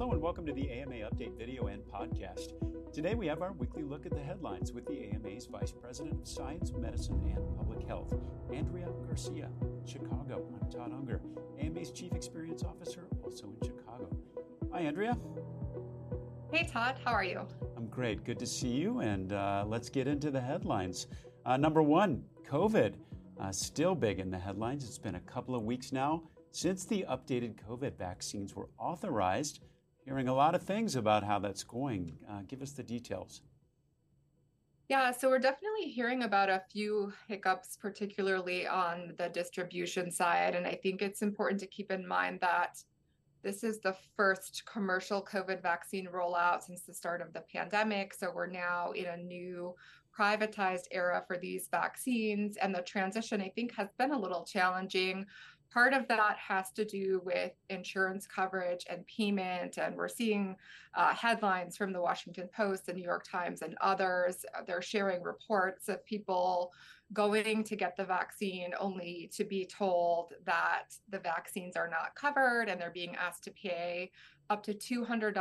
Hello and welcome to the AMA Update video and podcast. Today we have our weekly look at the headlines with the AMA's Vice President of Science, Medicine, and Public Health, Andrea Garcia, Chicago. I'm Todd Unger, AMA's Chief Experience Officer, also in Chicago. Hi, Andrea. Hey, Todd. How are you? I'm great. Good to see you. And uh, let's get into the headlines. Uh, number one, COVID. Uh, still big in the headlines. It's been a couple of weeks now since the updated COVID vaccines were authorized. Hearing a lot of things about how that's going. Uh, give us the details. Yeah, so we're definitely hearing about a few hiccups, particularly on the distribution side. And I think it's important to keep in mind that this is the first commercial COVID vaccine rollout since the start of the pandemic. So we're now in a new privatized era for these vaccines. And the transition, I think, has been a little challenging Part of that has to do with insurance coverage and payment. And we're seeing uh, headlines from the Washington Post, the New York Times, and others. They're sharing reports of people going to get the vaccine only to be told that the vaccines are not covered and they're being asked to pay up to $200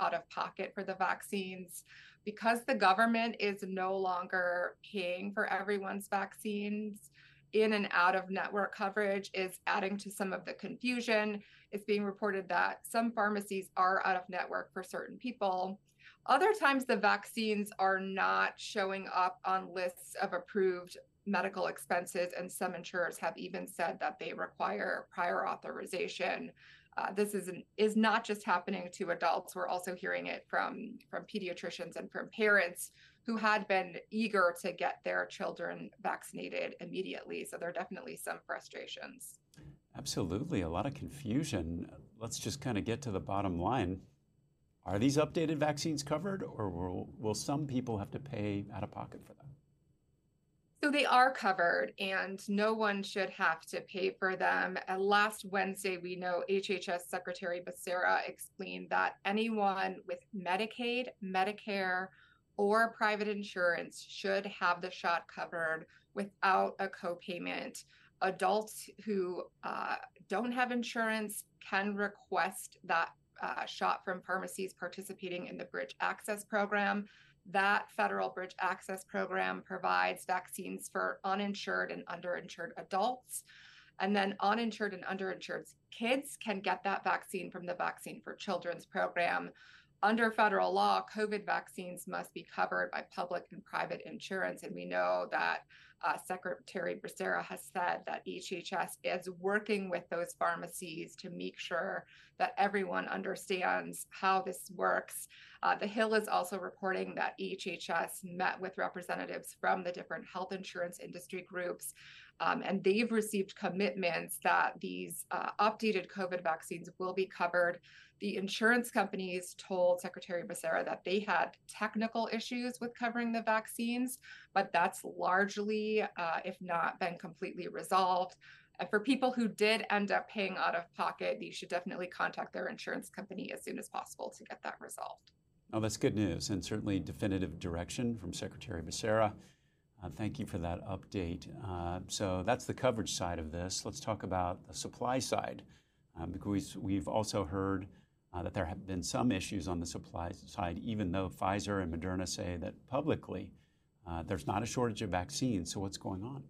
out of pocket for the vaccines. Because the government is no longer paying for everyone's vaccines, in and out of network coverage is adding to some of the confusion. It's being reported that some pharmacies are out of network for certain people. Other times, the vaccines are not showing up on lists of approved medical expenses, and some insurers have even said that they require prior authorization. Uh, this is an, is not just happening to adults. We're also hearing it from from pediatricians and from parents who had been eager to get their children vaccinated immediately. So there are definitely some frustrations. Absolutely, a lot of confusion. Let's just kind of get to the bottom line. Are these updated vaccines covered, or will, will some people have to pay out of pocket for them? So they are covered, and no one should have to pay for them. And last Wednesday, we know HHS Secretary Becerra explained that anyone with Medicaid, Medicare, or private insurance should have the shot covered without a copayment. Adults who uh, don't have insurance can request that uh, shot from pharmacies participating in the Bridge Access Program. That federal Bridge Access Program provides vaccines for uninsured and underinsured adults. And then uninsured and underinsured kids can get that vaccine from the Vaccine for Children's program under federal law, COVID vaccines must be covered by public and private insurance. And we know that uh, Secretary Becerra has said that HHS is working with those pharmacies to make sure that everyone understands how this works. Uh, the Hill is also reporting that HHS met with representatives from the different health insurance industry groups, um, and they've received commitments that these uh, updated COVID vaccines will be covered the insurance companies told Secretary Becerra that they had technical issues with covering the vaccines, but that's largely, uh, if not been completely resolved. And for people who did end up paying out of pocket, you should definitely contact their insurance company as soon as possible to get that resolved. Oh, that's good news and certainly definitive direction from Secretary Becerra. Uh, thank you for that update. Uh, so that's the coverage side of this. Let's talk about the supply side. Um, because we've also heard uh, that there have been some issues on the supply side, even though Pfizer and Moderna say that publicly uh, there's not a shortage of vaccines. So, what's going on?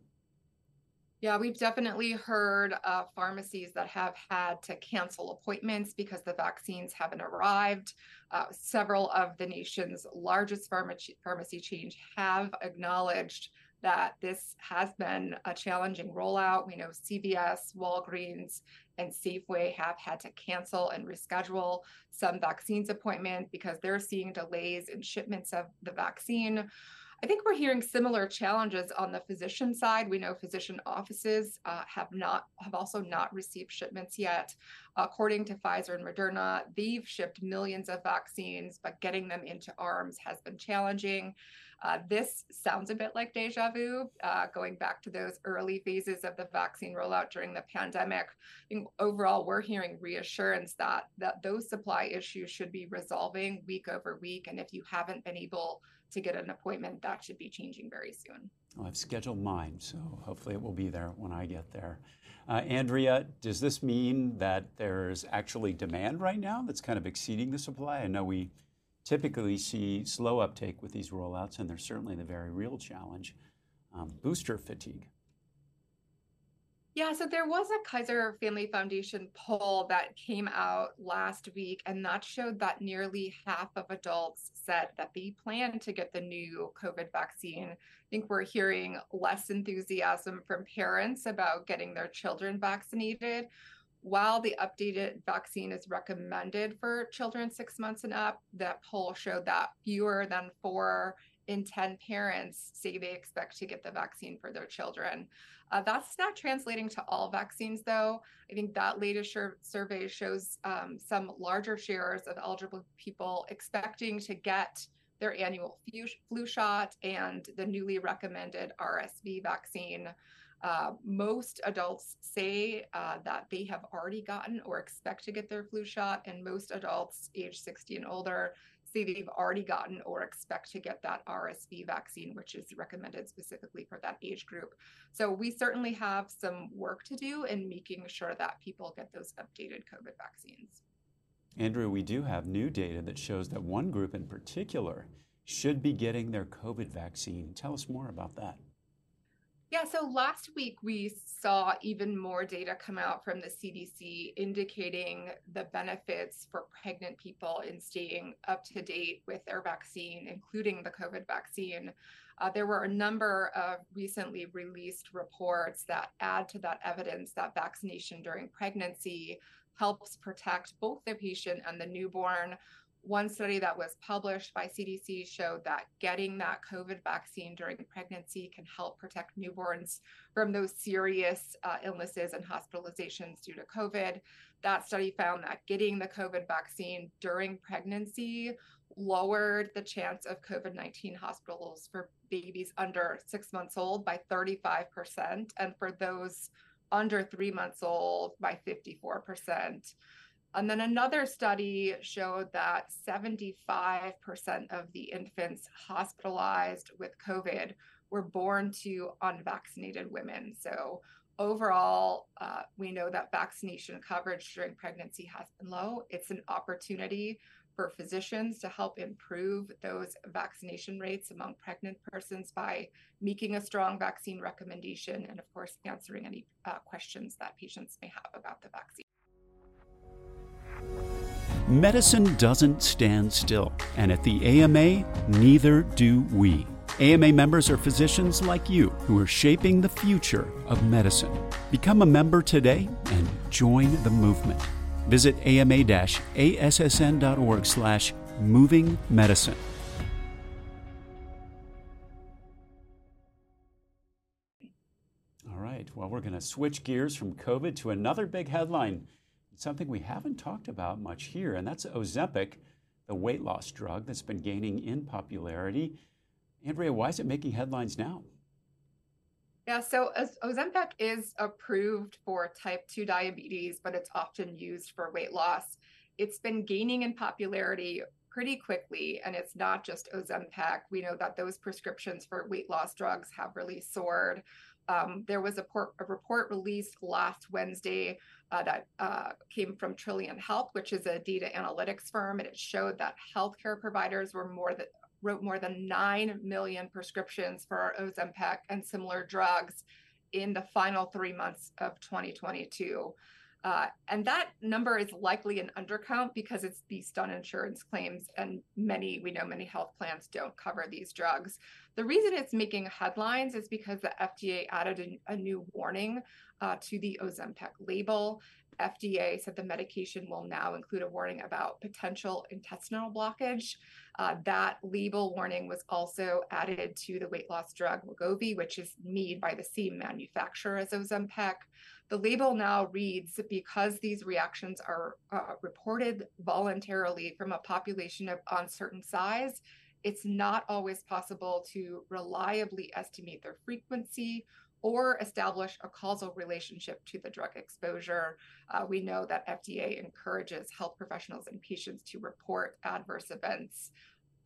Yeah, we've definitely heard of pharmacies that have had to cancel appointments because the vaccines haven't arrived. Uh, several of the nation's largest pharmacy, pharmacy chains have acknowledged that this has been a challenging rollout. We know CVS, Walgreens, and Safeway have had to cancel and reschedule some vaccines appointments because they're seeing delays in shipments of the vaccine. I think we're hearing similar challenges on the physician side. We know physician offices uh, have not have also not received shipments yet. According to Pfizer and Moderna, they've shipped millions of vaccines, but getting them into arms has been challenging. Uh, this sounds a bit like deja vu, uh, going back to those early phases of the vaccine rollout during the pandemic. overall, we're hearing reassurance that, that those supply issues should be resolving week over week. And if you haven't been able to get an appointment, that should be changing very soon. I've scheduled mine, so hopefully it will be there when I get there. Uh, Andrea, does this mean that there's actually demand right now that's kind of exceeding the supply? I know we typically see slow uptake with these rollouts, and there's certainly the very real challenge um, booster fatigue. Yeah, so there was a Kaiser Family Foundation poll that came out last week, and that showed that nearly half of adults said that they plan to get the new COVID vaccine. I think we're hearing less enthusiasm from parents about getting their children vaccinated. While the updated vaccine is recommended for children six months and up, that poll showed that fewer than four in 10 parents say they expect to get the vaccine for their children. Uh, that's not translating to all vaccines, though. I think that latest survey shows um, some larger shares of eligible people expecting to get their annual flu shot and the newly recommended RSV vaccine. Uh, most adults say uh, that they have already gotten or expect to get their flu shot, and most adults age 60 and older say they've already gotten or expect to get that RSV vaccine, which is recommended specifically for that age group. So we certainly have some work to do in making sure that people get those updated COVID vaccines. Andrea, we do have new data that shows that one group in particular should be getting their COVID vaccine. Tell us more about that. Yeah, so last week we saw even more data come out from the CDC indicating the benefits for pregnant people in staying up to date with their vaccine, including the COVID vaccine. Uh, there were a number of recently released reports that add to that evidence that vaccination during pregnancy helps protect both the patient and the newborn one study that was published by CDC showed that getting that COVID vaccine during pregnancy can help protect newborns from those serious uh, illnesses and hospitalizations due to COVID. That study found that getting the COVID vaccine during pregnancy lowered the chance of COVID 19 hospitals for babies under six months old by 35%, and for those under three months old by 54%. And then another study showed that 75% of the infants hospitalized with COVID were born to unvaccinated women. So, overall, uh, we know that vaccination coverage during pregnancy has been low. It's an opportunity for physicians to help improve those vaccination rates among pregnant persons by making a strong vaccine recommendation and, of course, answering any uh, questions that patients may have about the vaccine. Medicine doesn't stand still, and at the AMA, neither do we. AMA members are physicians like you who are shaping the future of medicine. Become a member today and join the movement. Visit ama-assn.org slash moving medicine. All right, well, we're going to switch gears from COVID to another big headline something we haven't talked about much here, and that's Ozempic, the weight loss drug that's been gaining in popularity. Andrea, why is it making headlines now? Yeah, so Ozempic is approved for type 2 diabetes, but it's often used for weight loss. It's been gaining in popularity pretty quickly, and it's not just Ozempic. We know that those prescriptions for weight loss drugs have really soared. Um, there was a, a, report released last Wednesday uh, that uh, came from Trilliant Health, which is a data analytics firm, and it showed that healthcare providers were more than wrote more than 9 million prescriptions for Ozempic and similar drugs in the final three months of 2022. Uh, and that number is likely an undercount because it's based on insurance claims, and many, we know many health plans don't cover these drugs. The reason it's making headlines is because the FDA added a, a new warning uh, to the Ozempic label. FDA said the medication will now include a warning about potential intestinal blockage. Uh, that label warning was also added to the weight loss drug Wegovy, which is made by the same manufacturer as Ozempic. The label now reads because these reactions are uh, reported voluntarily from a population of uncertain size, it's not always possible to reliably estimate their frequency or establish a causal relationship to the drug exposure. Uh, we know that FDA encourages health professionals and patients to report adverse events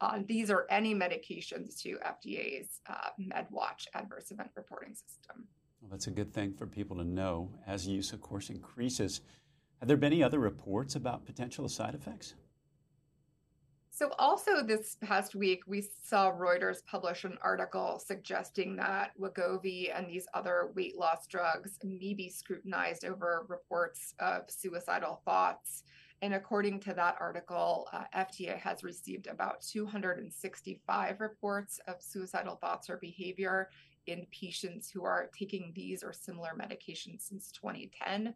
on these or any medications to FDA's uh, MedWatch adverse event reporting system. Well, that's a good thing for people to know as use, of course, increases. Have there been any other reports about potential side effects? So, also this past week, we saw Reuters publish an article suggesting that Wegovy and these other weight loss drugs may be scrutinized over reports of suicidal thoughts. And according to that article, uh, FDA has received about 265 reports of suicidal thoughts or behavior in patients who are taking these or similar medications since 2010.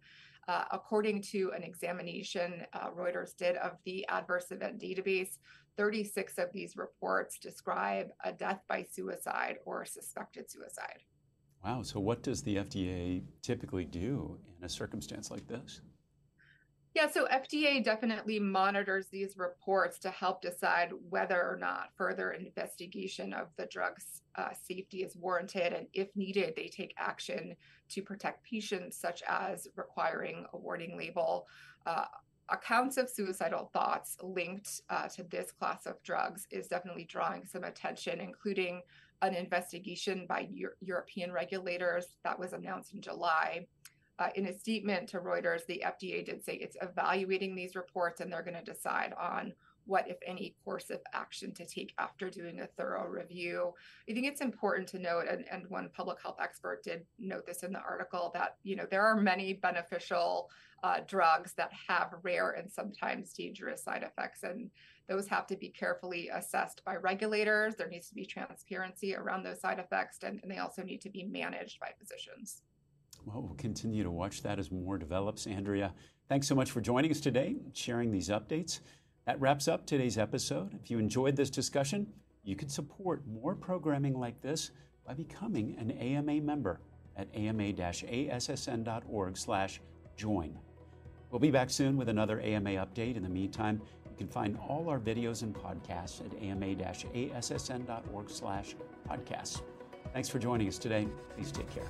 Uh, according to an examination uh, Reuters did of the adverse event database, 36 of these reports describe a death by suicide or suspected suicide. Wow. So, what does the FDA typically do in a circumstance like this? Yeah, so FDA definitely monitors these reports to help decide whether or not further investigation of the drug's uh, safety is warranted. And if needed, they take action to protect patients, such as requiring a warning label. Uh, accounts of suicidal thoughts linked uh, to this class of drugs is definitely drawing some attention, including an investigation by Euro- European regulators that was announced in July. Uh, in a statement to Reuters, the FDA did say it's evaluating these reports and they're going to decide on what, if any, course of action to take after doing a thorough review. I think it's important to note, and, and one public health expert did note this in the article, that you know there are many beneficial uh, drugs that have rare and sometimes dangerous side effects, and those have to be carefully assessed by regulators. There needs to be transparency around those side effects, and, and they also need to be managed by physicians. Well, we'll continue to watch that as more develops. Andrea, thanks so much for joining us today, sharing these updates. That wraps up today's episode. If you enjoyed this discussion, you can support more programming like this by becoming an AMA member at ama-assn.org/join. We'll be back soon with another AMA update. In the meantime, you can find all our videos and podcasts at ama-assn.org/podcasts. Thanks for joining us today. Please take care.